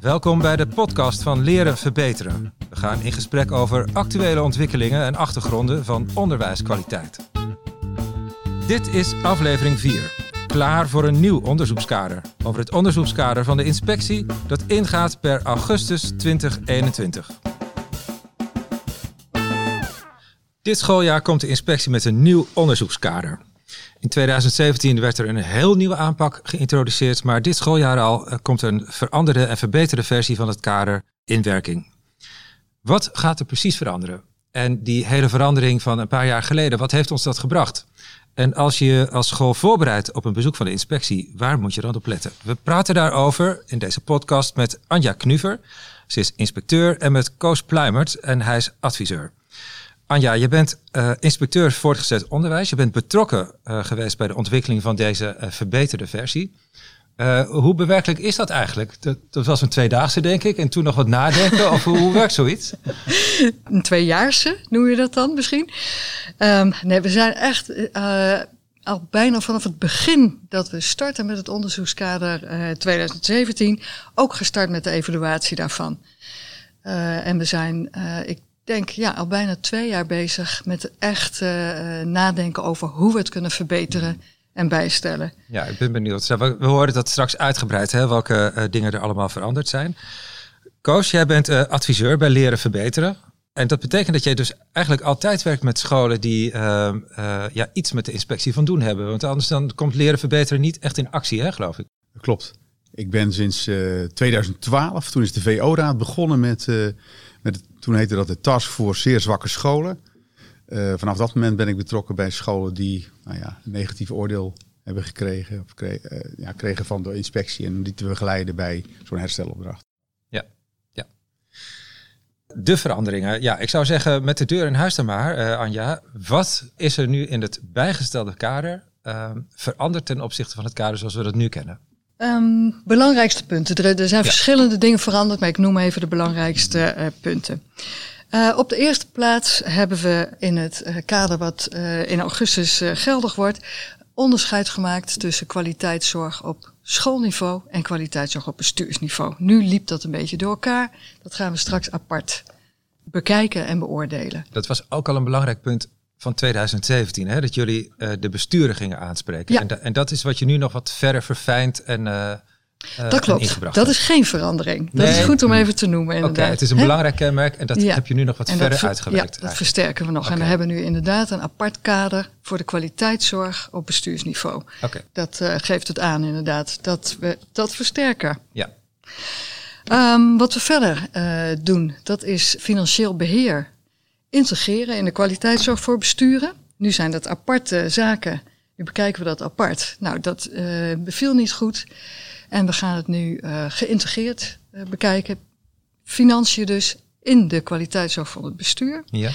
Welkom bij de podcast van Leren Verbeteren. We gaan in gesprek over actuele ontwikkelingen en achtergronden van onderwijskwaliteit. Dit is aflevering 4. Klaar voor een nieuw onderzoekskader. Over het onderzoekskader van de inspectie dat ingaat per augustus 2021. Dit schooljaar komt de inspectie met een nieuw onderzoekskader. In 2017 werd er een heel nieuwe aanpak geïntroduceerd, maar dit schooljaar al eh, komt een veranderde en verbeterde versie van het kader in werking. Wat gaat er precies veranderen? En die hele verandering van een paar jaar geleden, wat heeft ons dat gebracht? En als je als school voorbereidt op een bezoek van de inspectie, waar moet je dan op letten? We praten daarover in deze podcast met Anja Knuver. Ze is inspecteur en met Koos Pluimert en hij is adviseur. Anja, je bent uh, inspecteur voortgezet onderwijs. Je bent betrokken uh, geweest bij de ontwikkeling van deze uh, verbeterde versie. hoe bewerkelijk is dat eigenlijk? Dat, dat, was een tweedaagse, denk ik, en toen nog wat nadenken. of hoe, werkt zoiets? Een tweejaarse, noem je dat dan misschien? Um, nee, we zijn echt al bijna vanaf het begin dat we starten met het onderzoekskader 2017 ook gestart met de evaluatie daarvan. en we zijn, ik denk ja, al bijna twee jaar bezig met echt uh, nadenken over hoe we het kunnen verbeteren en bijstellen. Ja, ik ben benieuwd. We, horen dat straks uitgebreid, hè, welke uh, dingen er allemaal veranderd zijn. Koos, jij bent uh, adviseur bij Leren Verbeteren. En dat betekent dat jij dus eigenlijk altijd werkt met scholen die ehm, ja, iets met de inspectie van doen hebben. Want anders dan komt Leren Verbeteren niet echt in actie, hè, geloof ik. Klopt. Ik ben sinds 2012, toen is de VO-raad begonnen met, toen heette dat de Task voor Zeer Zwakke Scholen. Uh, vanaf dat moment ben ik betrokken bij scholen die nou ja, een negatief oordeel hebben gekregen, of kregen, uh, ja, kregen van de inspectie en die te begeleiden bij zo'n herstelopdracht. Ja, ja. De veranderingen. Ja, ik zou zeggen met de deur in huis dan maar, uh, Anja. Wat is er nu in het bijgestelde kader veranderd ten opzichte van het kader zoals we dat nu kennen? Um, belangrijkste punten. Er, er zijn verschillende dingen veranderd, maar ik noem even de belangrijkste uh, punten. Uh, op de eerste plaats hebben we in het uh, kader wat in augustus geldig wordt, onderscheid gemaakt tussen kwaliteitszorg op schoolniveau en kwaliteitszorg op bestuursniveau. Nu liep dat een beetje door elkaar. Dat gaan we straks apart bekijken en beoordelen. Dat was ook al een belangrijk punt van 2017, hè, dat jullie uh, de besturen gingen aanspreken. Ja. En, en, dat is wat je nu nog wat verder verfijnd en uh, dat klopt. Dat is geen verandering. Dat is goed om even te noemen. Oké, het is een belangrijk kenmerk en dat ja. heb je nu nog wat verder dat, uitgewerkt. Ja, dat versterken we nog. Okay. En we hebben nu inderdaad een apart kader voor de kwaliteitszorg op bestuursniveau. Okay. Dat geeft het aan inderdaad dat we dat versterken. Ja. Um, wat we verder doen, dat is financieel beheer integreren in de kwaliteitszorg voor besturen. Nu zijn dat aparte zaken. Nu bekijken we dat apart. Nou, dat uh, beviel niet goed. En we gaan het nu uh, geïntegreerd uh, bekijken. Financiën dus in de kwaliteitszorg van het bestuur. Ja.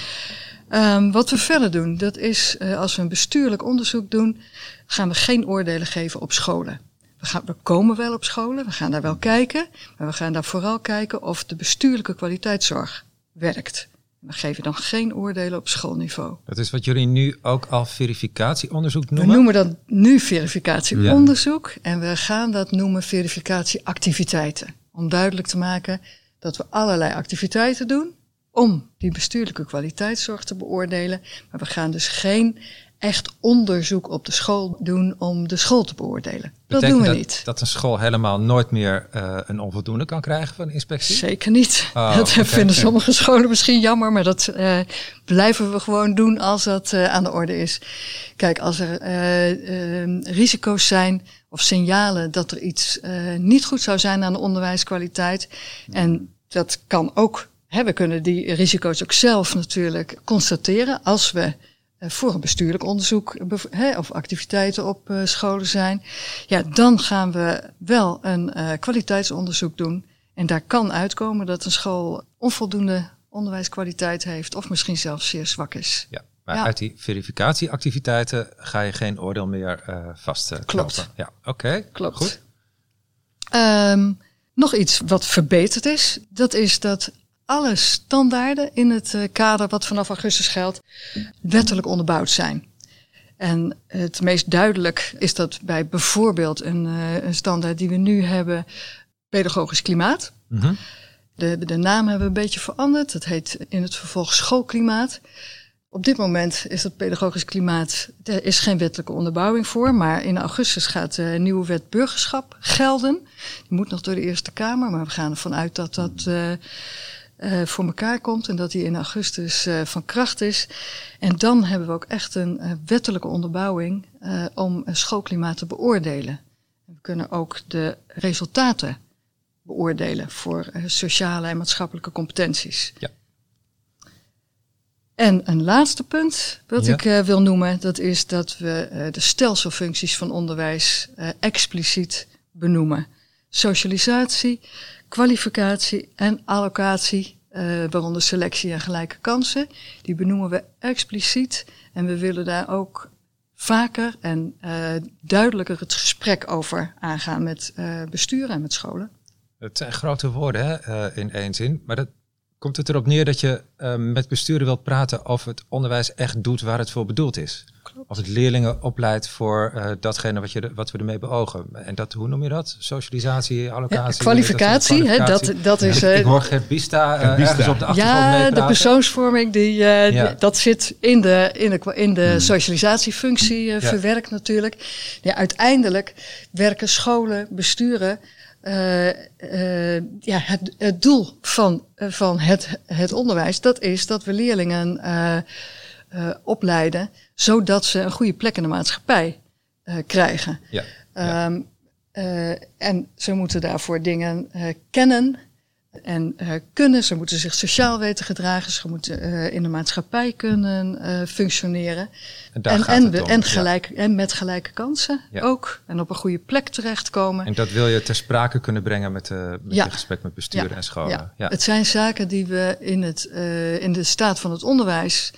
Um, wat we verder doen, dat is als we een bestuurlijk onderzoek doen, gaan we geen oordelen geven op scholen. We, gaan, we komen wel op scholen, we gaan daar wel kijken, maar we gaan daar vooral kijken of de bestuurlijke kwaliteitszorg werkt. We geven dan geen oordelen op schoolniveau. Dat is wat jullie nu ook al verificatieonderzoek noemen? We noemen dat nu verificatieonderzoek ja. en we gaan dat noemen verificatieactiviteiten. Om duidelijk te maken dat we allerlei activiteiten doen om die bestuurlijke kwaliteitszorg te beoordelen. Maar we gaan dus geen echt onderzoek op de school doen om de school te beoordelen. dat doen we dat, niet. Dat een school helemaal nooit meer uh, een onvoldoende kan krijgen van inspectie? Zeker niet. Oh, dat okay. vinden sommige scholen misschien jammer, maar dat uh, blijven we gewoon doen als dat uh, aan de orde is. Kijk, als er risico's zijn of signalen dat er iets niet goed zou zijn aan de onderwijskwaliteit, en dat kan ook, hè, we kunnen die risico's ook zelf natuurlijk constateren als we eh, voor een bestuurlijk onderzoek of activiteiten op eh, scholen zijn, ja, dan gaan we wel een uh, kwaliteitsonderzoek doen. En daar kan uitkomen dat een school onvoldoende onderwijskwaliteit heeft of misschien zelfs zeer zwak is. Ja, maar ja. uit die verificatieactiviteiten ga je geen oordeel meer uh, vastknopen. Klopt. Ja, oké. Okay. Klopt. Goed. Um, nog iets wat verbeterd is, dat is dat alle standaarden in het uh, kader wat vanaf augustus geldt, wettelijk onderbouwd zijn. En het meest duidelijk is dat bij bijvoorbeeld een, uh, een standaard die we nu hebben pedagogisch klimaat. Mhm. De, de naam hebben we een beetje veranderd. Het heet in het vervolg schoolklimaat. Op dit moment is het pedagogisch klimaat, er is geen wettelijke onderbouwing voor, maar in augustus gaat de nieuwe wet burgerschap gelden. Die moet nog door de Eerste Kamer, maar we gaan ervan uit dat dat uh, uh, voor elkaar komt en dat die in augustus uh, van kracht is. En dan hebben we ook echt een wettelijke onderbouwing om schoolklimaat te beoordelen. We kunnen ook de resultaten beoordelen voor sociale en maatschappelijke competenties. Ja. En een laatste punt wat ja. ik wil noemen, dat is dat we de stelselfuncties van onderwijs expliciet benoemen. Socialisatie, kwalificatie en allocatie, waaronder selectie en gelijke kansen, die benoemen we expliciet. En we willen daar ook vaker en duidelijker het gesprek over aangaan met besturen en met scholen. Het zijn grote woorden hè, in één zin, maar dat Komt het erop neer dat je uh, met besturen wilt praten of het onderwijs echt doet waar het voor bedoeld is? Klopt. Of het leerlingen opleidt voor uh, datgene wat, je, wat we ermee beogen. En dat, hoe noem je dat? Socialisatie, allocatie? Ja, kwalificatie, dat, kwalificatie. Hè, dat, dat is... Ja, ik, ik hoor Gert Bista, uh, ergens op de achtergrond Ja, de persoonsvorming, die, ja. dat zit in de, in de, in de hmm. socialisatiefunctie ja. verwerkt natuurlijk. Ja, uiteindelijk werken scholen, besturen... Uh, uh, ja, het, het, doel van, uh, van het, het onderwijs, dat is dat we leerlingen opleiden, zodat ze een goede plek in de maatschappij krijgen. Ja, ja. Um, en ze moeten daarvoor dingen kennen en kunnen. Ze moeten zich sociaal weten gedragen. Ze moeten in de maatschappij kunnen functioneren. En, en, en, het om, en, ja. gelijk, en met gelijke kansen Ja. ook. En op een goede plek terechtkomen. En dat wil je ter sprake kunnen brengen met, met Ja. je gesprek met besturen en scholen. Het zijn zaken die we in, het, eh, in de staat van het onderwijs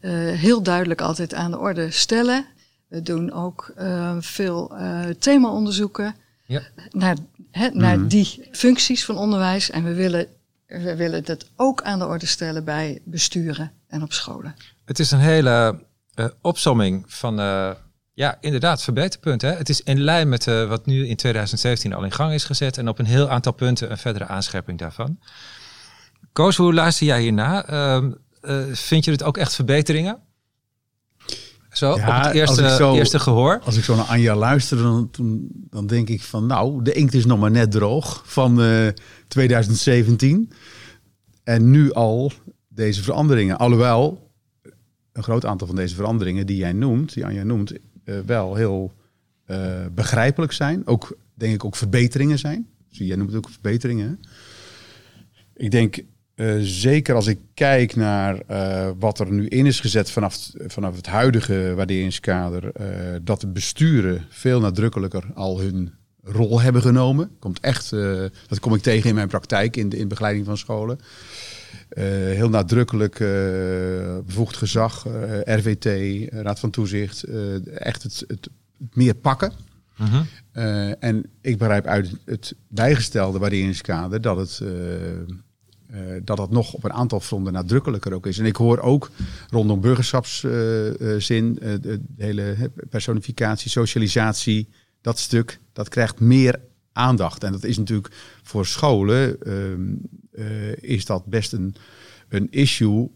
eh, heel duidelijk altijd aan de orde stellen. We doen ook eh, veel eh themaonderzoeken Ja. naar, hè, naar Mhm. die functies van onderwijs. En we willen, we willen dat ook aan de orde stellen bij besturen en op scholen. Het is een hele uh, opsomming van, uh, ja, inderdaad, verbeterpunten. Hè? Het is in lijn met uh, wat nu in 2017 al in gang is gezet en op een heel aantal punten een verdere aanscherping daarvan. Koos, hoe luister jij hierna? Uh, vind je het ook echt verbeteringen? Zo, Ja, op het eerste, zo- eerste gehoor? Als ik zo naar Anja luister, dan, dan, denk ik van nou, de inkt is nog maar net droog van eh 2017. En nu al deze veranderingen. Alhoewel een groot aantal van deze veranderingen die jij noemt, die Anja noemt, eh, wel heel eh, begrijpelijk zijn. Ook denk ik ook verbeteringen zijn. Zie, jij noemt het ook verbeteringen. Ik denk eh, zeker als ik kijk naar eh, wat er nu in is gezet vanaf, vanaf het huidige waarderingskader, eh, dat de besturen veel nadrukkelijker al hun rol hebben genomen. Komt echt, dat kom ik tegen in mijn praktijk in de in begeleiding van scholen. Heel nadrukkelijk bevoegd gezag, RWT, eh, Raad van Toezicht, echt het, het meer pakken. Mhm. En ik begrijp uit het bijgestelde waarderingskader dat het, eh, dat het nog op een aantal fronten nadrukkelijker ook is. En ik hoor ook rondom burgerschapszin, eh, de hele personificatie, socialisatie, dat stuk, dat krijgt meer aandacht. En dat is natuurlijk voor scholen, ehm, eh, is dat best een, een issue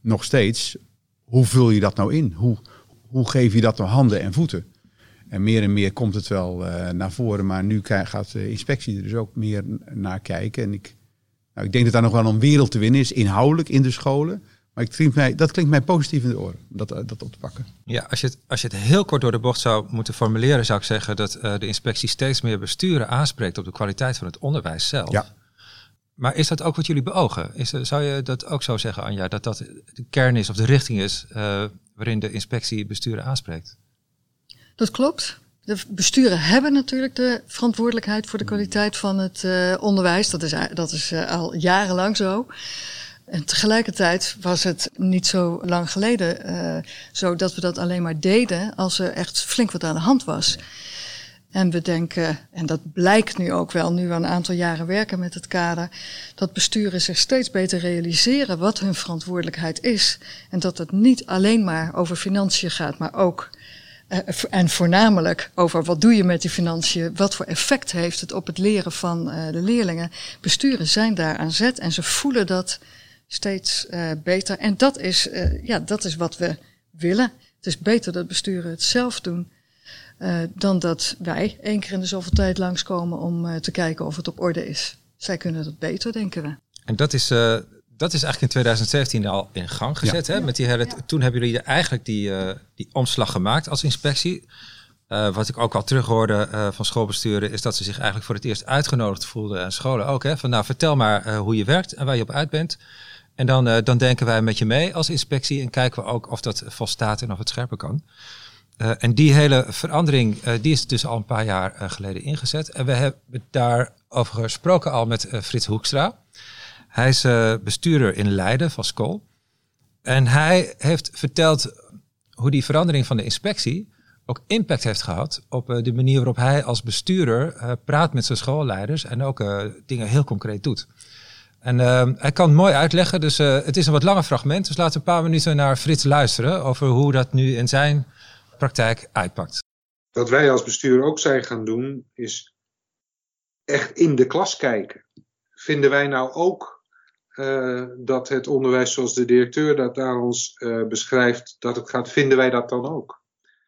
nog steeds. Hoe vul je dat nou in? Hoe, hoe geef je dat nou handen en voeten? En meer en meer komt het wel eh, naar voren. Maar nu gaat de inspectie er dus ook meer naar kijken. En ik, nou, ik denk dat daar nog wel een wereld te winnen is, inhoudelijk in de scholen. Maar ik mij, dat klinkt mij positief in de oren, dat, eh, dat op te pakken. Ja, als je, het, als je het heel kort door de bocht zou moeten formuleren, zou ik zeggen dat eh, de inspectie steeds meer besturen aanspreekt op de kwaliteit van het onderwijs zelf. Ja. Maar is dat ook wat jullie beogen? Is, zou je dat ook zo zeggen, Anja, dat dat de kern is of de richting is eh, waarin de inspectie besturen aanspreekt? Dat klopt. De besturen hebben natuurlijk de verantwoordelijkheid voor de kwaliteit van het eh, onderwijs. Dat is, dat is eh, al jarenlang zo. En tegelijkertijd was het niet zo lang geleden eh, zo dat we dat alleen maar deden als er echt flink wat aan de hand was. En we denken, en dat blijkt nu ook wel, nu we een aantal jaren werken met het kader, dat besturen zich steeds beter realiseren wat hun verantwoordelijkheid is. En dat het niet alleen maar over financiën gaat, maar ook en voornamelijk over wat doe je met die financiën, wat voor effect heeft het op het leren van de leerlingen. Besturen zijn daar aan zet en ze voelen dat steeds beter. En dat is, ja, dat is wat we willen. Het is beter dat besturen het zelf doen. dan dat wij één keer in de zoveel tijd langskomen om te kijken of het op orde is. Zij kunnen dat beter, denken we. En dat is, dat is eigenlijk in 2017 al in gang gezet. Hè? Met die hele, Toen hebben jullie eigenlijk die, uh, die omslag gemaakt als inspectie. Uh, wat ik ook al terughoorde van schoolbesturen, is dat ze zich eigenlijk voor het eerst uitgenodigd voelden. En scholen ook. Hè? Van nou, vertel maar hoe je werkt en waar je op uit bent. En dan, dan denken wij met je mee als inspectie en kijken we ook of dat volstaat en of het scherper kan. en die hele verandering, die is dus al een paar jaar geleden ingezet. En we hebben daarover gesproken al met Frits Hoekstra. Hij is uh, bestuurder in Leiden van school. En hij heeft verteld hoe die verandering van de inspectie ook impact heeft gehad op uh, de manier waarop hij als bestuurder uh, praat met zijn schoolleiders en ook dingen heel concreet doet. En hij kan het mooi uitleggen, dus het is een wat langer fragment. Dus laten we een paar minuten naar Frits luisteren over hoe dat nu in zijn praktijk uitpakt. Wat wij als bestuur ook zijn gaan doen, is echt in de klas kijken. Vinden wij nou ook uh, dat het onderwijs zoals de directeur dat daar ons uh, beschrijft, dat het gaat, vinden wij dat dan ook?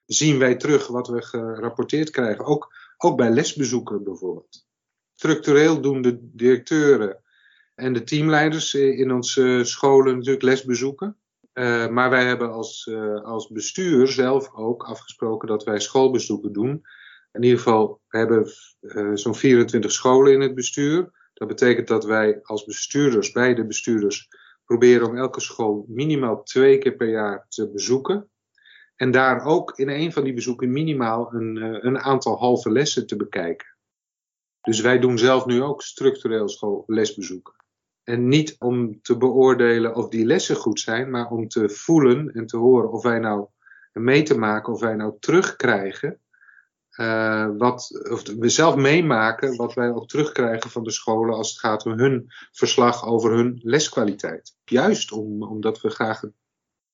Zien wij terug wat we gerapporteerd krijgen? Ook, ook bij lesbezoeken bijvoorbeeld. Structureel doen de directeuren en de teamleiders in onze scholen natuurlijk lesbezoeken. Maar wij hebben als, als bestuur zelf ook afgesproken dat wij schoolbezoeken doen. In ieder geval, we hebben zo'n 24 scholen in het bestuur. Dat betekent dat wij als bestuurders, beide bestuurders, proberen om elke school minimaal twee keer per jaar te bezoeken. En daar ook in een van die bezoeken minimaal een, eh, een aantal halve lessen te bekijken. Dus wij doen zelf nu ook structureel schoollesbezoeken. En niet om te beoordelen of die lessen goed zijn, maar om te voelen en te horen of wij nou mee te maken, of wij nou terugkrijgen uh, wat of we zelf meemaken wat wij ook terugkrijgen van de scholen als het gaat om hun verslag over hun leskwaliteit. Juist om, omdat we graag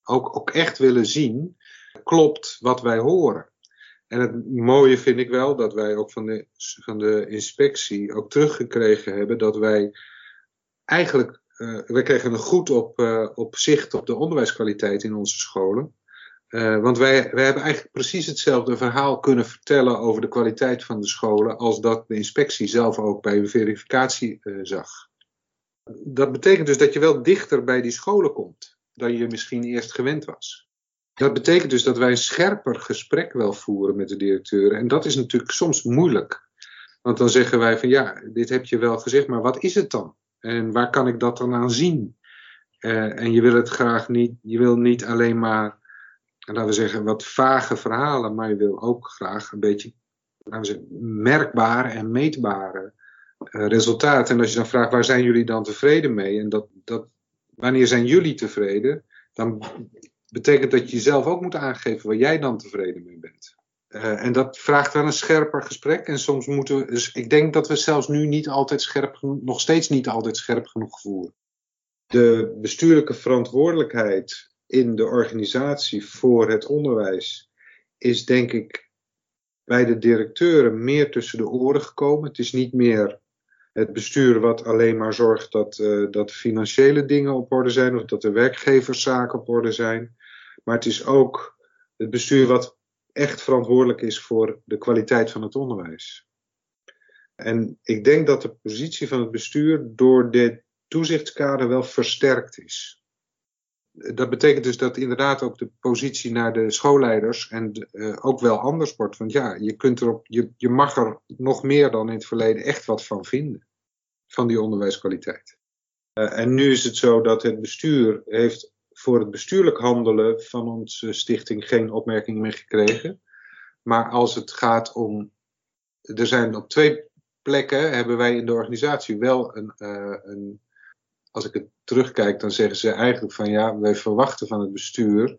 ook, ook echt willen zien, klopt wat wij horen. En het mooie vind ik wel dat wij ook van de, van de inspectie ook teruggekregen hebben dat wij eigenlijk, uh, we kregen een goed op, uh, op zicht op de onderwijskwaliteit in onze scholen. Uh, want wij, wij hebben eigenlijk precies hetzelfde verhaal kunnen vertellen over de kwaliteit van de scholen als dat de inspectie zelf ook bij een verificatie uh, zag. Dat betekent dus dat je wel dichter bij die scholen komt dan je misschien eerst gewend was. Dat betekent dus dat wij een scherper gesprek wel voeren met de directeuren. En dat is natuurlijk soms moeilijk. Want dan zeggen wij van ja, dit heb je wel gezegd, maar wat is het dan? En waar kan ik dat dan aan zien? Uh, en je wil het graag niet, je wil niet alleen maar laten we zeggen, wat vage verhalen, maar je wil ook graag een beetje laten we zeggen, merkbare en meetbare uh, resultaten. En als je dan vraagt, waar zijn jullie dan tevreden mee? En dat, dat, wanneer zijn jullie tevreden? Dan betekent dat je jezelf ook moet aangeven waar jij dan tevreden mee bent. Uh, en dat vraagt wel een scherper gesprek. En soms moeten we, dus ik denk dat we zelfs nu niet altijd scherp, nog steeds niet altijd scherp genoeg voeren. De bestuurlijke verantwoordelijkheid in de organisatie voor het onderwijs is denk ik bij de directeuren meer tussen de oren gekomen. Het is niet meer het bestuur wat alleen maar zorgt dat, uh, dat financiële dingen op orde zijn of dat de werkgeverszaken op orde zijn. Maar het is ook het bestuur wat echt verantwoordelijk is voor de kwaliteit van het onderwijs. En ik denk dat de positie van het bestuur door dit toezichtskader wel versterkt is dat betekent dus dat inderdaad ook de positie naar de schoolleiders en uh, ook wel anders wordt. Want ja, je, kunt erop, je, je mag er nog meer dan in het verleden echt wat van vinden. Van die onderwijskwaliteit. Uh, en nu is het zo dat het bestuur heeft voor het bestuurlijk handelen van onze stichting geen opmerking meer gekregen. Maar als het gaat om. Er zijn op twee plekken hebben wij in de organisatie wel een, uh, een als ik het terugkijk, dan zeggen ze eigenlijk van ja, wij verwachten van het bestuur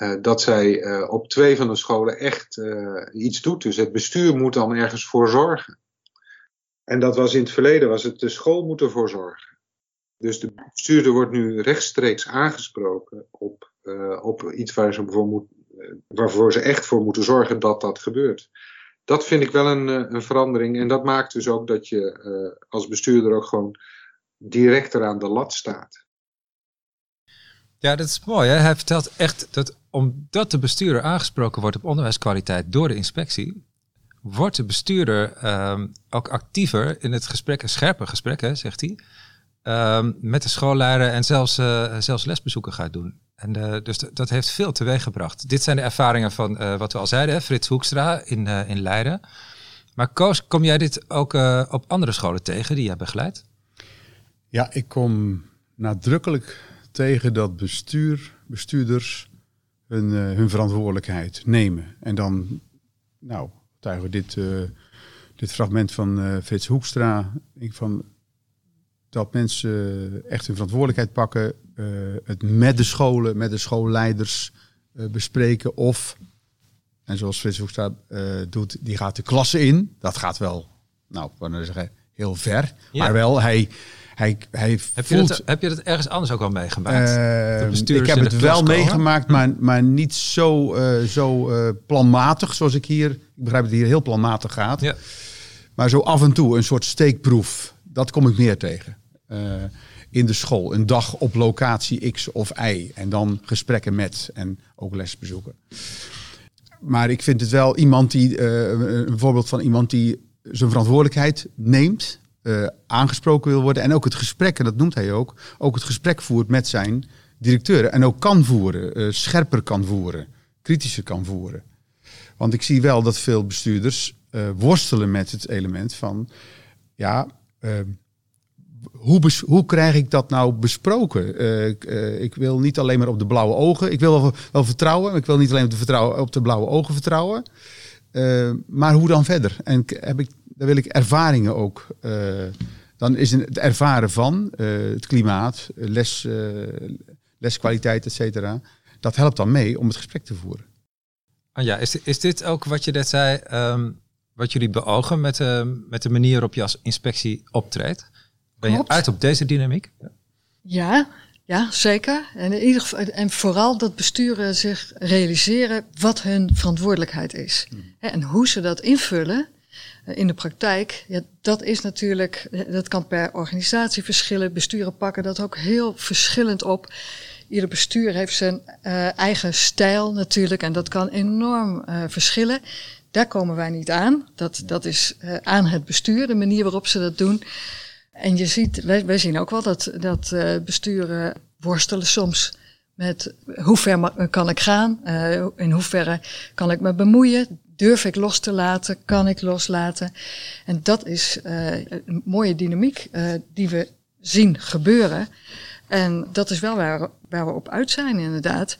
uh, dat zij uh, op twee van de scholen echt uh, iets doet. Dus het bestuur moet dan ergens voor zorgen. En dat was in het verleden, was het de school moet ervoor zorgen. Dus de bestuurder wordt nu rechtstreeks aangesproken op, op iets waar ze bijvoorbeeld waarvoor ze echt voor moeten zorgen dat dat gebeurt. Dat vind ik wel een, een verandering. En dat maakt dus ook dat je als bestuurder ook gewoon directer aan de lat staat. Ja, dat is mooi. Hij vertelt echt dat omdat de bestuurder aangesproken wordt op onderwijskwaliteit door de inspectie, wordt de bestuurder um, ook actiever in het gesprek, een scherper gesprek, zegt hij, um, met de schoolleider en zelfs, uh, zelfs lesbezoeken gaat doen. En uh, dus dat heeft veel teweeg gebracht. Dit zijn de ervaringen van uh, wat we al zeiden, Frits Hoekstra in, in Leiden. Maar Koos, kom jij dit ook op andere scholen tegen die jij begeleidt? Ja, ik kom nadrukkelijk tegen dat bestuur, bestuurders hun, hun verantwoordelijkheid nemen. En dan, nou, tuigen we dit, uh, dit fragment van uh, Frits Hoekstra. Ik van dat mensen echt hun verantwoordelijkheid pakken, het met de scholen, met de schoolleiders bespreken. Of, en zoals Frits Hoekstra doet, die gaat de klasse in. Dat gaat wel, nou, we zeggen, heel ver. Ja. Maar wel, hij, hij, hij heb, voelt... je dat, heb je dat ergens anders ook al meegemaakt? Uh, ik heb het wel meegemaakt, maar, maar niet zo, uh, zo uh, planmatig zoals ik hier... Ik begrijp dat het hier heel planmatig gaat. Ja. Maar zo af en toe een soort steekproef. Dat kom ik meer tegen. in de school. Een dag op locatie X of Y. En dan gesprekken met en ook lesbezoeken. Maar ik vind het wel iemand die... een voorbeeld van iemand die zijn verantwoordelijkheid neemt uh, aangesproken wil worden. En ook het gesprek, en dat noemt hij ook, ook het gesprek voert met zijn directeuren. En ook kan voeren, uh, scherper kan voeren, kritischer kan voeren. Want ik zie wel dat veel bestuurders uh, worstelen met het element van, ja, hoe, hoe krijg ik dat nou besproken? Ik, ik, wil niet alleen maar op de blauwe ogen, ik wil wel, wel vertrouwen, maar ik wil niet alleen op de, op de blauwe ogen vertrouwen. Maar hoe dan verder? En heb ik daar wil ik ervaringen ook. Uh, dan is het ervaren van uh, het klimaat, les, uh, leskwaliteit, et cetera. Dat helpt dan mee om het gesprek te voeren. Ah ja, is, is dit ook wat je net zei, um, wat jullie beogen met, met de manier waarop je als inspectie optreedt? Ben je uit op deze dynamiek? Ja. Ja. Zeker. En, in ieder geval, en vooral dat besturen zich realiseren wat hun verantwoordelijkheid is. Mm. En hoe ze dat invullen, eh, in de praktijk, ja, dat is natuurlijk, eh, dat kan per organisatie verschillen. Besturen pakken dat ook heel verschillend op. Ieder bestuur heeft zijn uh, eigen stijl natuurlijk en dat kan enorm uh, verschillen. Daar komen wij niet aan. Dat, dat is uh, aan het bestuur, de manier waarop ze dat doen. En je ziet, wij, zien ook wel dat, dat besturen worstelen soms met hoe ver kan ik gaan, in hoeverre kan ik me bemoeien. Durf ik los te laten? Kan ik loslaten? En dat is uh, een mooie dynamiek uh, die we zien gebeuren. En dat is wel waar, waar we op uit zijn, inderdaad.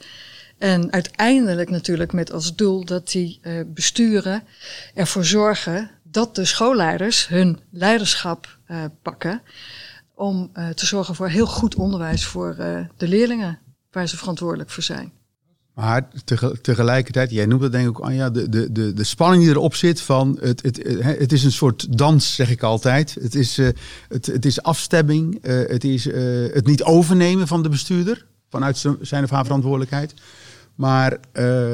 En uiteindelijk natuurlijk met als doel dat die uh, besturen ervoor zorgen dat de schoolleiders hun leiderschap pakken. Om te zorgen voor heel goed onderwijs voor de leerlingen waar ze verantwoordelijk voor zijn. Maar tegelijkertijd, jij noemt dat denk ik ook, ja, de, de, de, de spanning die erop zit van, het, het, het is een soort dans, zeg ik altijd. Het is, het, het is afstemming, het is het niet overnemen van de bestuurder, vanuit zijn of haar verantwoordelijkheid. Maar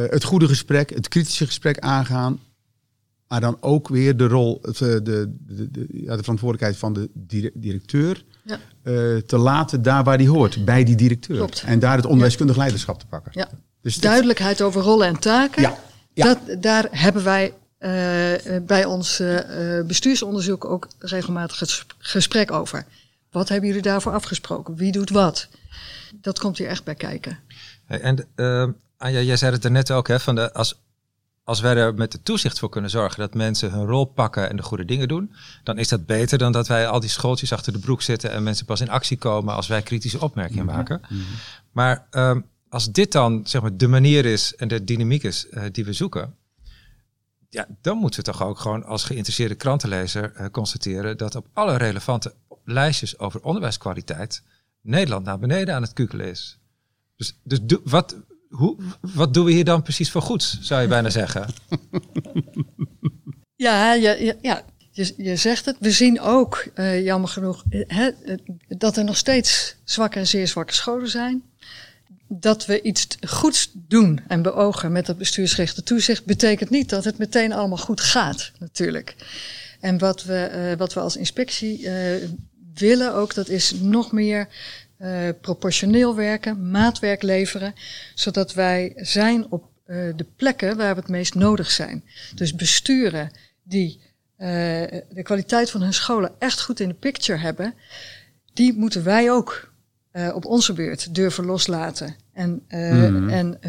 het goede gesprek, het kritische gesprek aangaan, maar dan ook weer de rol, de, de, de, ja, de verantwoordelijkheid van de directeur ja. te laten daar waar die hoort, bij die directeur. Klopt. En daar het onderwijskundig leiderschap te pakken. Ja. Dus Duidelijkheid over rollen en taken. Ja. Dat, daar hebben wij uh, bij ons uh, bestuursonderzoek ook regelmatig gesprek over. Wat hebben jullie daarvoor afgesproken? Wie doet wat? Dat komt hier echt bij kijken. En uh, Anja, jij zei het er net ook, hè, van de, als, als wij er met de toezicht voor kunnen zorgen dat mensen hun rol pakken en de goede dingen doen, dan is dat beter dan dat wij al die schooltjes achter de broek zitten en mensen pas in actie komen als wij kritische opmerkingen mhm. maken. Mm -hmm. Maar uh, als dit dan zeg maar, de manier is en de dynamiek is uh, die we zoeken, ja, dan moeten we toch ook gewoon als geïnteresseerde krantenlezer uh, constateren dat op alle relevante lijstjes over onderwijskwaliteit Nederland naar beneden aan het kukelen is. Dus, dus wat, hoe, wat doen we hier dan precies voor goed, zou je bijna zeggen? Ja, ja, ja. Je, je, zegt het. We zien ook, uh, jammer genoeg, hè, dat er nog steeds zwakke en zeer zwakke scholen zijn dat we iets goeds doen en beogen met dat bestuursgerichte toezicht, betekent niet dat het meteen allemaal goed gaat, natuurlijk. En wat we, wat we als inspectie willen ook, dat is nog meer uh, proportioneel werken, maatwerk leveren, zodat wij zijn op de plekken waar we het meest nodig zijn. Dus besturen die de kwaliteit van hun scholen echt goed in de picture hebben, die moeten wij ook op onze beurt durven loslaten. En, mm. en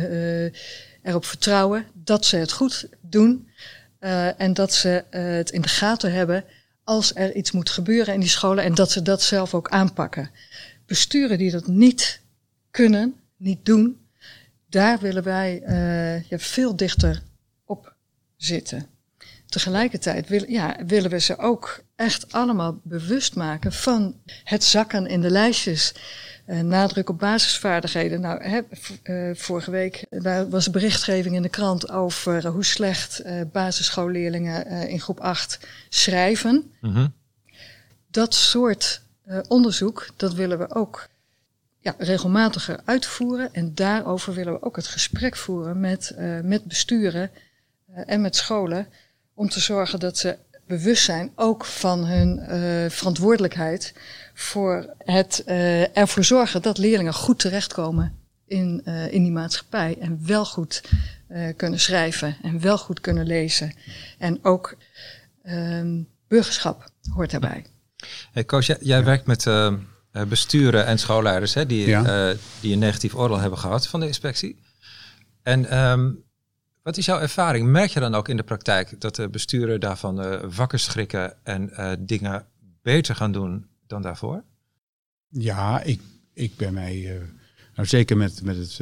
erop vertrouwen dat ze het goed doen. en dat ze het in de gaten hebben als er iets moet gebeuren in die scholen. En dat ze dat zelf ook aanpakken. Besturen die dat niet kunnen, niet doen. Daar willen wij ja, veel dichter op zitten. Tegelijkertijd wil, ja, willen we ze ook echt allemaal bewust maken van het zakken in de lijstjes. Uh, nadruk op basisvaardigheden. Nou, hè, uh, vorige week daar was berichtgeving in de krant over hoe slecht basisschoolleerlingen in groep 8 schrijven. Mm -hmm. Dat soort onderzoek, dat willen we ook ja, regelmatiger uitvoeren. En daarover willen we ook het gesprek voeren met, met besturen en met scholen. Om te zorgen dat ze bewust zijn ook van hun verantwoordelijkheid voor het ervoor zorgen dat leerlingen goed terechtkomen in, in die maatschappij en wel goed kunnen schrijven en wel goed kunnen lezen. En ook ehm, burgerschap hoort daarbij. Hey, Koos, jij, jij werkt met besturen en schoolleiders hè, die, ja. die een negatief oordeel hebben gehad van de inspectie. En um, wat is jouw ervaring? Merk je dan ook in de praktijk dat de besturen daarvan uh, wakker schrikken en dingen beter gaan doen dan daarvoor? Ja, ik, ik ben mij, nou zeker met, met het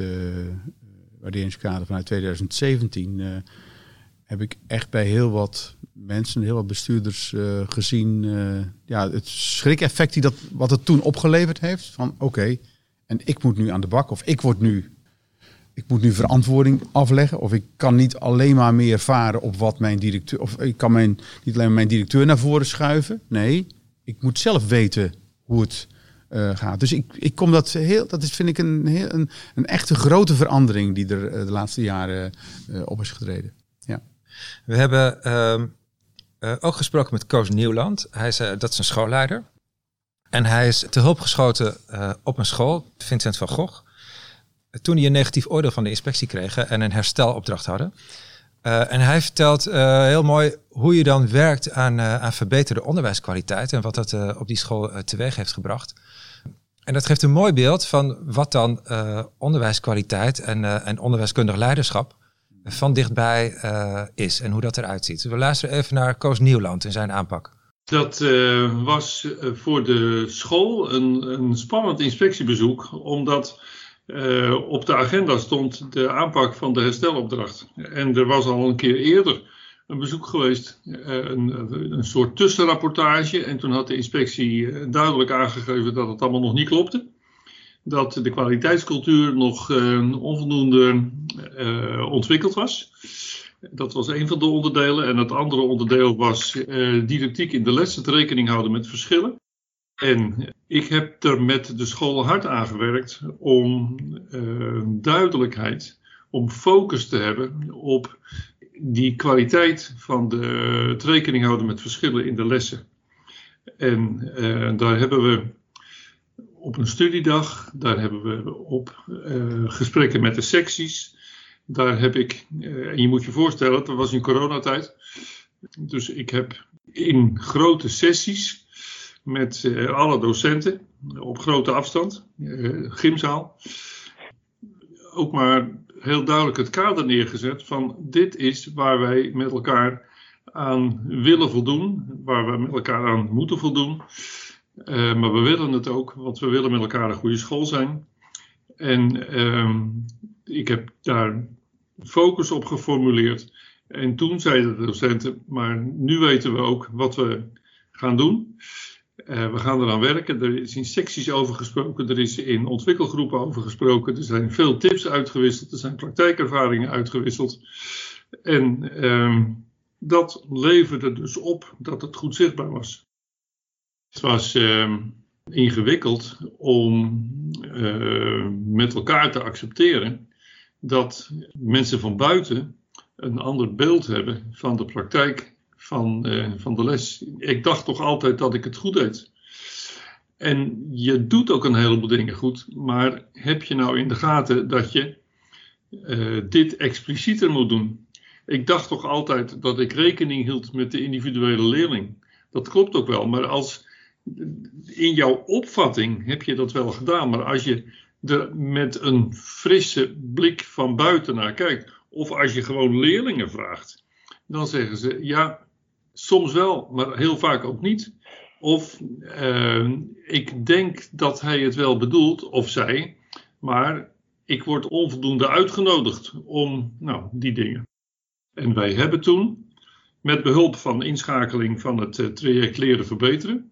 waarderingskader vanuit 2017, heb ik echt bij heel wat mensen, heel wat bestuurders gezien, ja, het schrik-effect die dat, wat het toen opgeleverd heeft. Van oké, en ik moet nu aan de bak of ik word nu ik moet nu verantwoording afleggen. Of ik kan niet alleen maar meer varen op wat mijn directeur. Of ik kan mijn, niet alleen maar mijn directeur naar voren schuiven. Nee, ik moet zelf weten hoe het uh, gaat. Dus ik, ik kom dat heel. Dat is, vind ik een, heel, een, een echte grote verandering die er de laatste jaren op is getreden. We hebben uh, ook gesproken met Koos Nieuwland. Hij is, dat is een schoolleider. En hij is te hulp geschoten op een school, Vincent van Gogh toen hij een negatief oordeel van de inspectie kregen en een herstelopdracht hadden. En hij vertelt heel mooi hoe je dan werkt aan, uh, aan verbeterde onderwijskwaliteit en wat dat op die school teweeg heeft gebracht. En dat geeft een mooi beeld van wat dan onderwijskwaliteit en, en onderwijskundig leiderschap van dichtbij is en hoe dat eruit ziet. We luisteren even naar Koos Nieuwland in zijn aanpak. Dat was voor de school een, een spannend inspectiebezoek, omdat op de agenda stond de aanpak van de herstelopdracht. En er was al een keer eerder een bezoek geweest, een, een, soort tussenrapportage. En toen had de inspectie duidelijk aangegeven dat het allemaal nog niet klopte. Dat de kwaliteitscultuur nog onvoldoende ontwikkeld was. Dat was een van de onderdelen. En het andere onderdeel was didactiek in de les, het rekening houden met verschillen. En ik heb er met de school hard aan gewerkt om duidelijkheid, om focus te hebben op die kwaliteit van de, het rekening houden met verschillen in de lessen. En daar hebben we op een studiedag, daar hebben we op uh, gesprekken met de secties, daar heb ik, en je moet je voorstellen, dat was in coronatijd, dus ik heb in grote sessies met uh, alle docenten op grote afstand, gymzaal. Ook maar heel duidelijk het kader neergezet van dit is waar wij met elkaar aan willen voldoen, waar we met elkaar aan moeten voldoen. Uh, maar we willen het ook, want we willen met elkaar een goede school zijn. En ehm, ik heb daar focus op geformuleerd. En toen zeiden de docenten, maar nu weten we ook wat we gaan doen. Uh, we gaan eraan werken. Er is in secties over gesproken, er is in ontwikkelgroepen over gesproken. Er zijn veel tips uitgewisseld, er zijn praktijkervaringen uitgewisseld. En um, dat leverde dus op dat het goed zichtbaar was. Het was um, ingewikkeld om uh, met elkaar te accepteren dat mensen van buiten een ander beeld hebben van de praktijk van, uh, van de les. Ik dacht toch altijd dat ik het goed deed. En je doet ook een heleboel dingen goed, maar heb je nou in de gaten dat je uh, dit explicieter moet doen? Ik dacht toch altijd dat ik rekening hield met de individuele leerling. Dat klopt ook wel, maar als in jouw opvatting heb je dat wel gedaan, maar als je er met een frisse blik van buiten naar kijkt, of als je gewoon leerlingen vraagt, dan zeggen ze ja, soms wel, maar heel vaak ook niet. Of uh, ik denk dat hij het wel bedoelt, of zij, maar ik word onvoldoende uitgenodigd om nou, die dingen. En wij hebben toen, met behulp van inschakeling van het uh, traject leren verbeteren,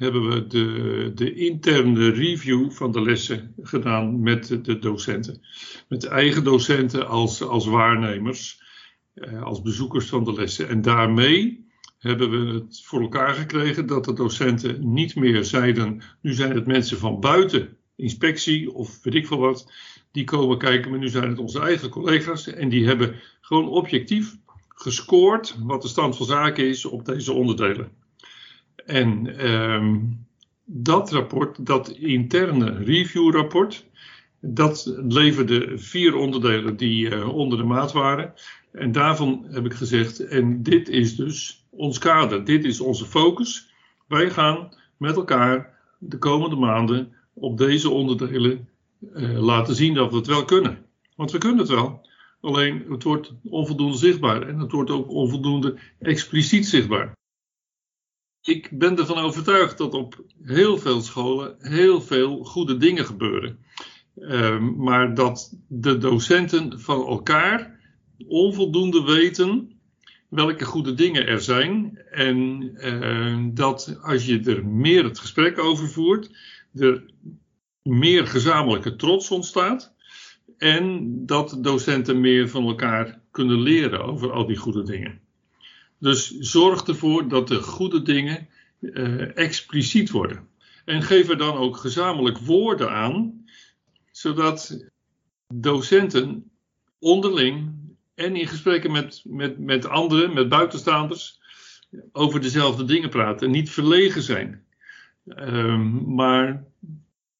hebben we de, de interne review van de lessen gedaan met de docenten. Met eigen docenten als, als waarnemers, uh, als bezoekers van de lessen. En daarmee hebben we het voor elkaar gekregen dat de docenten niet meer zeiden, nu zijn het mensen van buiten, inspectie of weet ik veel wat, die komen kijken, maar nu zijn het onze eigen collega's en die hebben gewoon objectief gescoord wat de stand van zaken is op deze onderdelen. En um, dat rapport, dat interne review-rapport, dat leverde vier onderdelen die uh, onder de maat waren. En daarvan heb ik gezegd, en dit is dus ons kader, dit is onze focus. Wij gaan met elkaar de komende maanden op deze onderdelen uh, laten zien dat we het wel kunnen. Want we kunnen het wel. Alleen het wordt onvoldoende zichtbaar en het wordt ook onvoldoende expliciet zichtbaar. Ik ben ervan overtuigd dat op heel veel scholen heel veel goede dingen gebeuren. Uh, maar dat de docenten van elkaar onvoldoende weten welke goede dingen er zijn. En uh, dat als je er meer het gesprek over voert, er meer gezamenlijke trots ontstaat. En dat docenten meer van elkaar kunnen leren over al die goede dingen. Dus zorg ervoor dat de goede dingen uh, expliciet worden. En geef er dan ook gezamenlijk woorden aan, zodat docenten onderling en in gesprekken met, met, met anderen, met buitenstaanders, over dezelfde dingen praten. En niet verlegen zijn. Um, maar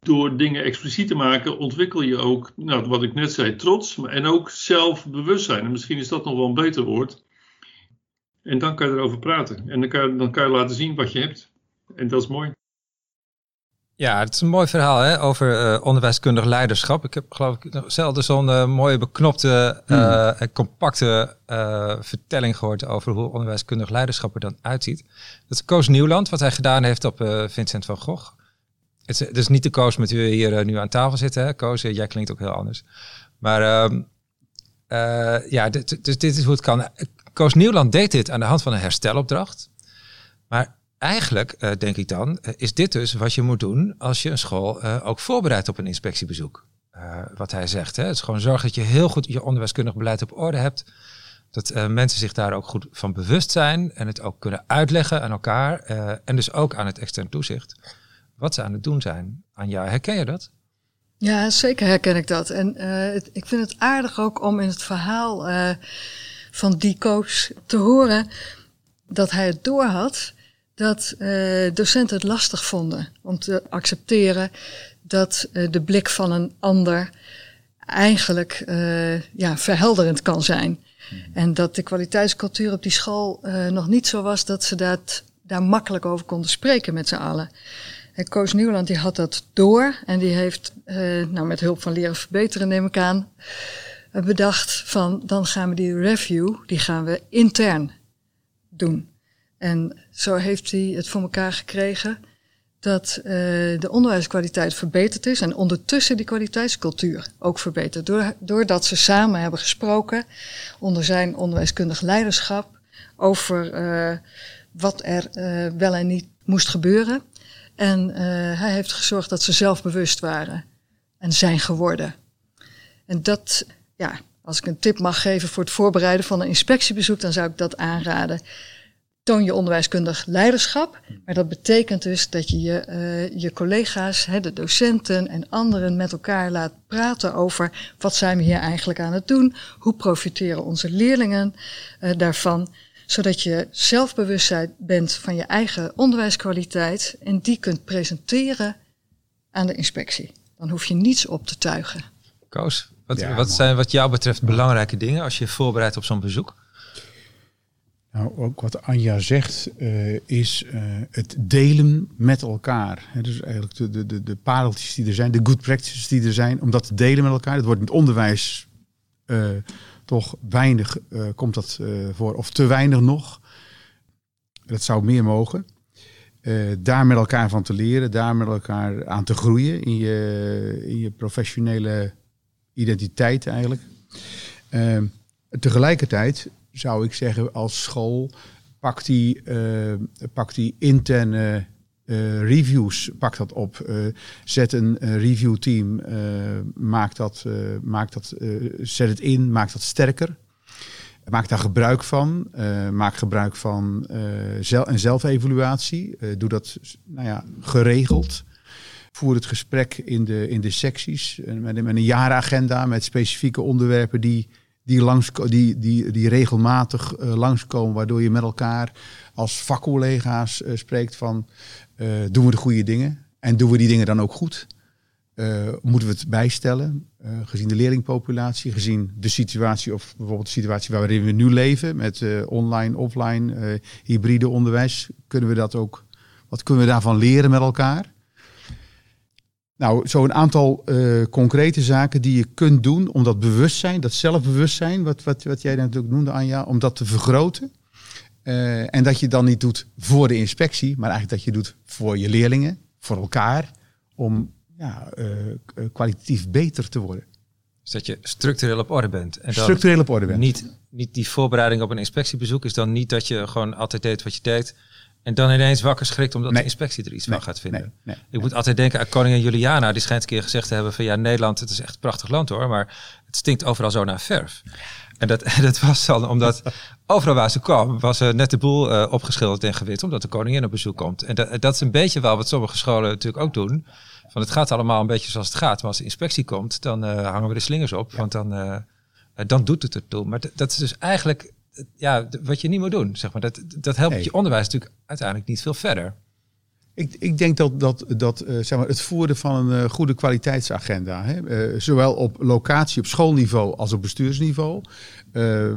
door dingen expliciet te maken, ontwikkel je ook, nou, wat ik net zei, trots en ook zelfbewustzijn. En misschien is dat nog wel een beter woord. En dan kan je erover praten. En dan kan, je, dan kan je laten zien wat je hebt. En dat is mooi. Ja, het is een mooi verhaal hè, over uh, onderwijskundig leiderschap. Ik heb geloof ik zelden zo'n uh, mooie beknopte uh, hmm. compacte vertelling gehoord over hoe onderwijskundig leiderschap er dan uitziet. Dat is Koos Nieuwland, wat hij gedaan heeft op Vincent van Gogh. Het is, het is niet de Koos met wie we hier nu aan tafel zitten. Hè? Koos, jij klinkt ook heel anders. Maar ehm, ja, dit, dus dit is hoe het kan. Koos Nieuwland deed dit aan de hand van een herstelopdracht. Maar eigenlijk, uh, denk ik dan, uh, is dit dus wat je moet doen als je een school uh, ook voorbereidt op een inspectiebezoek. wat hij zegt. Hè? Het is gewoon zorgen dat je heel goed je onderwijskundig beleid op orde hebt. Dat mensen zich daar ook goed van bewust zijn en het ook kunnen uitleggen aan elkaar. en dus ook aan het extern toezicht. Wat ze aan het doen zijn. Aan jou, herken je dat? Ja, zeker herken ik dat. En ik vind het aardig ook om in het verhaal van die coach te horen dat hij het doorhad dat uh, docenten het lastig vonden om te accepteren dat uh, de blik van een ander eigenlijk uh, ja, verhelderend kan zijn. Hmm. En dat de kwaliteitscultuur op die school nog niet zo was dat ze dat, daar makkelijk over konden spreken met z'n allen. En Koos Nieuwland die had dat door en die heeft nou, met hulp van leren verbeteren neem ik aan bedacht van dan gaan we die review, die gaan we intern doen. En zo heeft hij het voor elkaar gekregen dat uh, de onderwijskwaliteit verbeterd is en ondertussen die kwaliteitscultuur ook verbeterd. Door, doordat ze samen hebben gesproken onder zijn onderwijskundig leiderschap over uh, wat er uh, wel en niet moest gebeuren. En hij heeft gezorgd dat ze zelfbewust waren en zijn geworden. En dat, ja, als ik een tip mag geven voor het voorbereiden van een inspectiebezoek, dan zou ik dat aanraden toon je onderwijskundig leiderschap. Maar dat betekent dus dat je je, uh, je collega's, hè, de docenten en anderen met elkaar laat praten over wat zijn we hier eigenlijk aan het doen, hoe profiteren onze leerlingen uh, daarvan, zodat je zelfbewustzijn bent van je eigen onderwijskwaliteit en die kunt presenteren aan de inspectie. Dan hoef je niets op te tuigen. Koos, wat, ja, wat zijn wat jou betreft belangrijke dingen als je je voorbereidt op zo'n bezoek? Nou, ook wat Anja zegt, uh, is uh, het delen met elkaar. He, dus eigenlijk de, de, de, de pareltjes die er zijn, de good practices die er zijn, om dat te delen met elkaar. Dat wordt in het onderwijs uh, toch weinig, komt dat voor, of te weinig nog. Dat zou meer mogen. daar met elkaar van te leren, daar met elkaar aan te groeien in je, in je professionele identiteit eigenlijk. tegelijkertijd zou ik zeggen, als school, pak die, uh, die interne uh, reviews, pak dat op. Uh, zet een reviewteam, maak dat, maak dat, zet het in, maak dat sterker. Maak daar gebruik van. maak gebruik van zel een zelfevaluatie. doe dat nou ja, geregeld. Voer het gesprek in de, in de secties met, met een jaaragenda met specifieke onderwerpen die die, langs, die, die, die regelmatig uh, langskomen, waardoor je met elkaar als vakcollega's uh, spreekt van doen we de goede dingen en doen we die dingen dan ook goed? moeten we het bijstellen, gezien de leerlingpopulatie, gezien de situatie of bijvoorbeeld de situatie waarin we nu leven met online, offline, hybride onderwijs, kunnen we dat ook, wat kunnen we daarvan leren met elkaar? Nou, zo een aantal uh, concrete zaken die je kunt doen om dat bewustzijn, dat zelfbewustzijn, wat, wat, wat jij natuurlijk noemde, Anja, om dat te vergroten. Uh, en dat je dan niet doet voor de inspectie, maar eigenlijk dat je doet voor je leerlingen, voor elkaar, om ja, uh, kwalitatief beter te worden. Dus dat je structureel op orde bent. En structureel op orde bent. Niet, niet die voorbereiding op een inspectiebezoek is dan niet dat je gewoon altijd deed wat je deed. En dan ineens wakker schrikt omdat de inspectie er iets van gaat vinden. Nee, ik moet altijd denken aan koningin Juliana. Die schijnt een keer gezegd te hebben van ja, Nederland, het is echt een prachtig land hoor. Maar het stinkt overal zo naar verf. En dat, dat was dan omdat overal waar ze kwam, was net de boel uh, opgeschilderd en gewit. Omdat de koningin op bezoek komt. En dat, dat is een beetje wel wat sommige scholen natuurlijk ook doen. Van het gaat allemaal een beetje zoals het gaat. Maar als de inspectie komt, dan uh, hangen we de slingers op. Want dan, uh, dan doet het ertoe. Maar dat is dus eigenlijk ja, wat je niet moet doen. Zeg maar. dat, dat helpt je onderwijs natuurlijk uiteindelijk niet veel verder. Ik, ik denk dat, dat, dat uh, zeg maar, het voeren van een uh, goede kwaliteitsagenda, hè, uh, zowel op locatie, op schoolniveau als op bestuursniveau,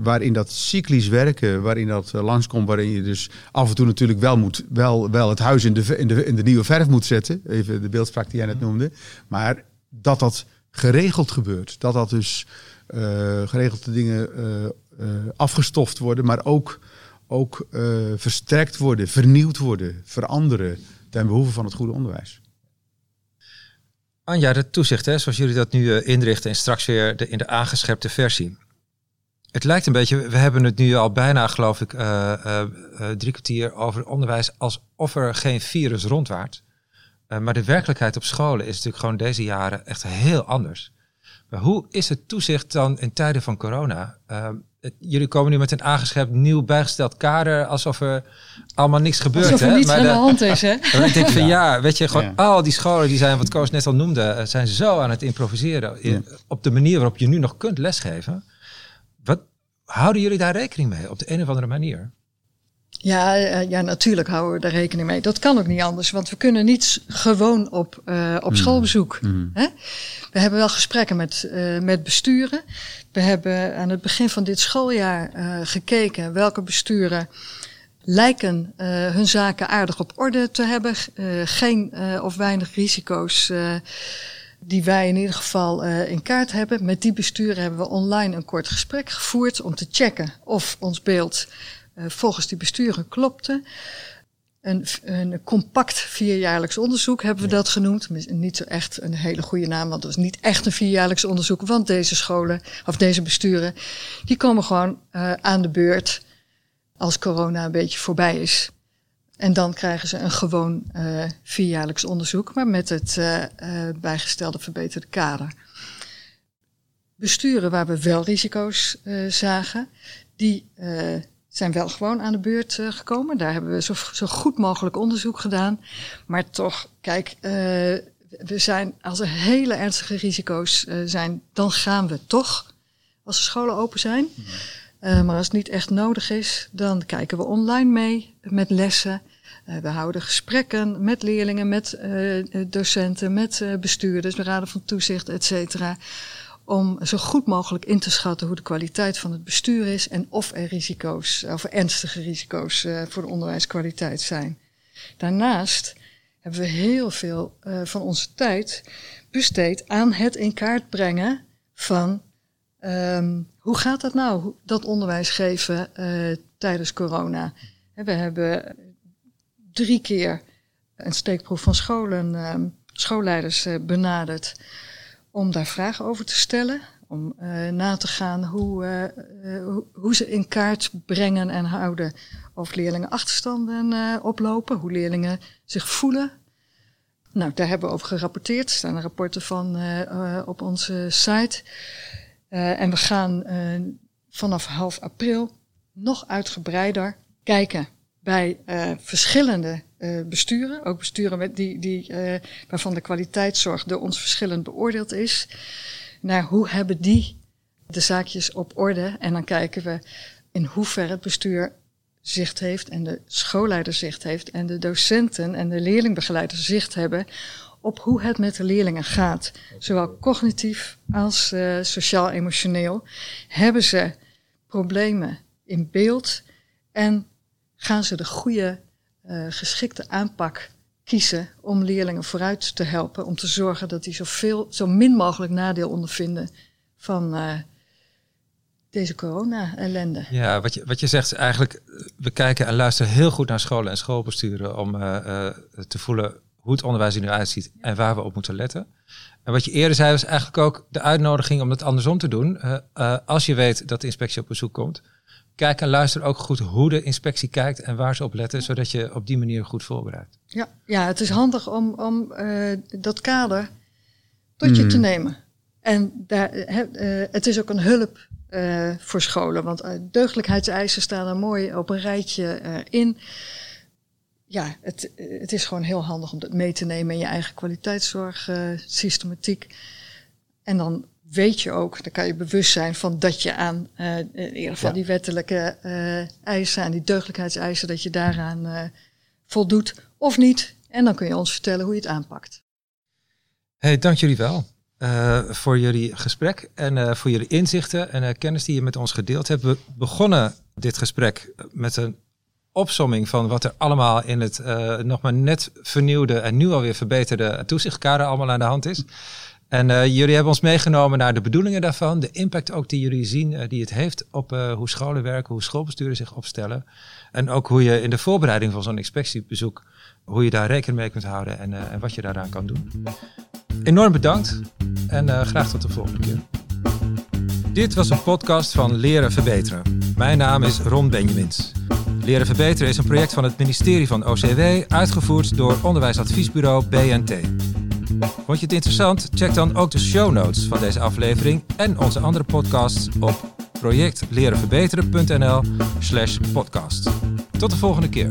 waarin dat cyclisch werken, waarin dat langskomt, waarin je dus af en toe natuurlijk wel, moet, wel, wel het huis in de, in, de, in de nieuwe verf moet zetten, even de beeldspraak die jij net noemde, maar dat dat geregeld gebeurt. Dat dat dus geregelde dingen uh, afgestoft worden, maar ook, ook uh, versterkt worden, vernieuwd worden, veranderen ten behoeve van het goede onderwijs. Anja, de toezicht, hè, zoals jullie dat nu uh, inrichten en straks weer in de aangescherpte versie. Het lijkt een beetje, we hebben het nu al bijna, geloof ik, drie kwartier over onderwijs alsof er geen virus rondwaart. maar de werkelijkheid op scholen is natuurlijk gewoon deze jaren echt heel anders. Maar hoe is het toezicht dan in tijden van corona? Jullie komen nu met een aangescherpt nieuw bijgesteld kader, alsof er allemaal niks gebeurt. Alsof er hè? niets maar aan de, de hand is, hè? ik denk van ja, weet je, gewoon al die scholen die zijn, wat Koos net al noemde, eh, zijn zo aan het improviseren in, op de manier waarop je nu nog kunt lesgeven. Wat houden jullie daar rekening mee op de een of andere manier? Ja, eh, ja, natuurlijk houden we daar rekening mee. Dat kan ook niet anders, want we kunnen niet gewoon op, uh, op mm. schoolbezoek. Mm. Hè? We hebben wel gesprekken met, uh, met besturen. We hebben aan het begin van dit schooljaar uh, gekeken welke besturen lijken hun zaken aardig op orde te hebben. geen of weinig risico's die wij in ieder geval in kaart hebben. Met die besturen hebben we online een kort gesprek gevoerd om te checken of ons beeld volgens die besturen klopte. Een, een compact vierjaarlijks onderzoek hebben we dat genoemd. Niet zo echt een hele goede naam, want het was niet echt een vierjaarlijks onderzoek. Want deze scholen, of deze besturen, die komen gewoon uh, aan de beurt als corona een beetje voorbij is. En dan krijgen ze een gewoon uh, vierjaarlijks onderzoek, maar met het uh, bijgestelde verbeterde kader. Besturen waar we wel risico's zagen, die zijn wel gewoon aan de beurt uh, gekomen. Daar hebben we zo, zo, goed mogelijk onderzoek gedaan. Maar toch, kijk, uh, we zijn, als er hele ernstige risico's uh, zijn, dan gaan we toch als de scholen open zijn. Mm. maar als het niet echt nodig is, dan kijken we online mee met lessen. we houden gesprekken met leerlingen, met docenten, met bestuurders, de raden van toezicht, et cetera om zo goed mogelijk in te schatten hoe de kwaliteit van het bestuur is en of er risico's, of ernstige risico's uh, voor de onderwijskwaliteit zijn. Daarnaast hebben we heel veel uh, van onze tijd besteed aan het in kaart brengen van um, hoe gaat dat nou, dat onderwijs geven tijdens corona. We hebben drie keer een steekproef van scholen, um, schoolleiders benaderd om daar vragen over te stellen. Om uh, na te gaan hoe, uh, uh, hoe ze in kaart brengen en houden of leerlingen achterstanden oplopen, hoe leerlingen zich voelen. Nou, daar hebben we over gerapporteerd. Er staan rapporten van op onze site. en we gaan vanaf half april nog uitgebreider kijken bij verschillende besturen. Ook besturen met die, die, uh, waarvan de kwaliteitszorg door ons verschillend beoordeeld is. Naar hoe hebben die de zaakjes op orde. En dan kijken we in hoeverre het bestuur zicht heeft en de schoolleider zicht heeft en de docenten en de leerlingbegeleiders zicht hebben op hoe het met de leerlingen gaat. Zowel cognitief als uh, sociaal-emotioneel. Hebben ze problemen in beeld en gaan ze de goede uh, geschikte aanpak kiezen om leerlingen vooruit te helpen. Om te zorgen dat die zoveel, zo min mogelijk nadeel ondervinden van uh, deze corona-ellende. Ja, wat je, wat je zegt is eigenlijk, we kijken en luisteren heel goed naar scholen en schoolbesturen om uh, te voelen hoe het onderwijs er nu uitziet en waar we op moeten letten. En wat je eerder zei was eigenlijk ook de uitnodiging om het andersom te doen. als je weet dat de inspectie op bezoek komt, kijk en luister ook goed hoe de inspectie kijkt en waar ze op letten, zodat je op die manier goed voorbereidt. Ja, ja het is handig om, om uh, dat kader tot je te hmm. nemen. En daar, uh, het is ook een hulp uh, voor scholen, want deugdelijkheidseisen staan er mooi op een rijtje in. Ja, het, het is gewoon heel handig om dat mee te nemen in je eigen kwaliteitszorgsystematiek. En dan weet je ook, dan kan je bewust zijn van dat je aan uh, in ieder geval die wettelijke uh, eisen, aan die deugdelijkheidseisen, dat je daaraan uh, voldoet of niet. En dan kun je ons vertellen hoe je het aanpakt. Hey, dank jullie wel voor jullie gesprek en voor jullie inzichten en kennis die je met ons gedeeld hebt. We begonnen dit gesprek met een opsomming van wat er allemaal in het nog maar net vernieuwde en nu alweer verbeterde toezichtkader allemaal aan de hand is. En uh, jullie hebben ons meegenomen naar de bedoelingen daarvan, de impact ook die jullie zien, uh, die het heeft op uh, hoe scholen werken, hoe schoolbesturen zich opstellen. En ook hoe je in de voorbereiding van zo'n inspectiebezoek, hoe je daar rekening mee kunt houden en, en wat je daaraan kan doen. Enorm bedankt en graag tot de volgende keer. Dit was een podcast van Leren Verbeteren. Mijn naam is Ron Benjamins. Leren Verbeteren is een project van het ministerie van OCW, uitgevoerd door onderwijsadviesbureau BNT. Vond je het interessant? Check dan ook de show notes van deze aflevering en onze andere podcasts op projectlerenverbeteren.nl/podcast. Tot de volgende keer.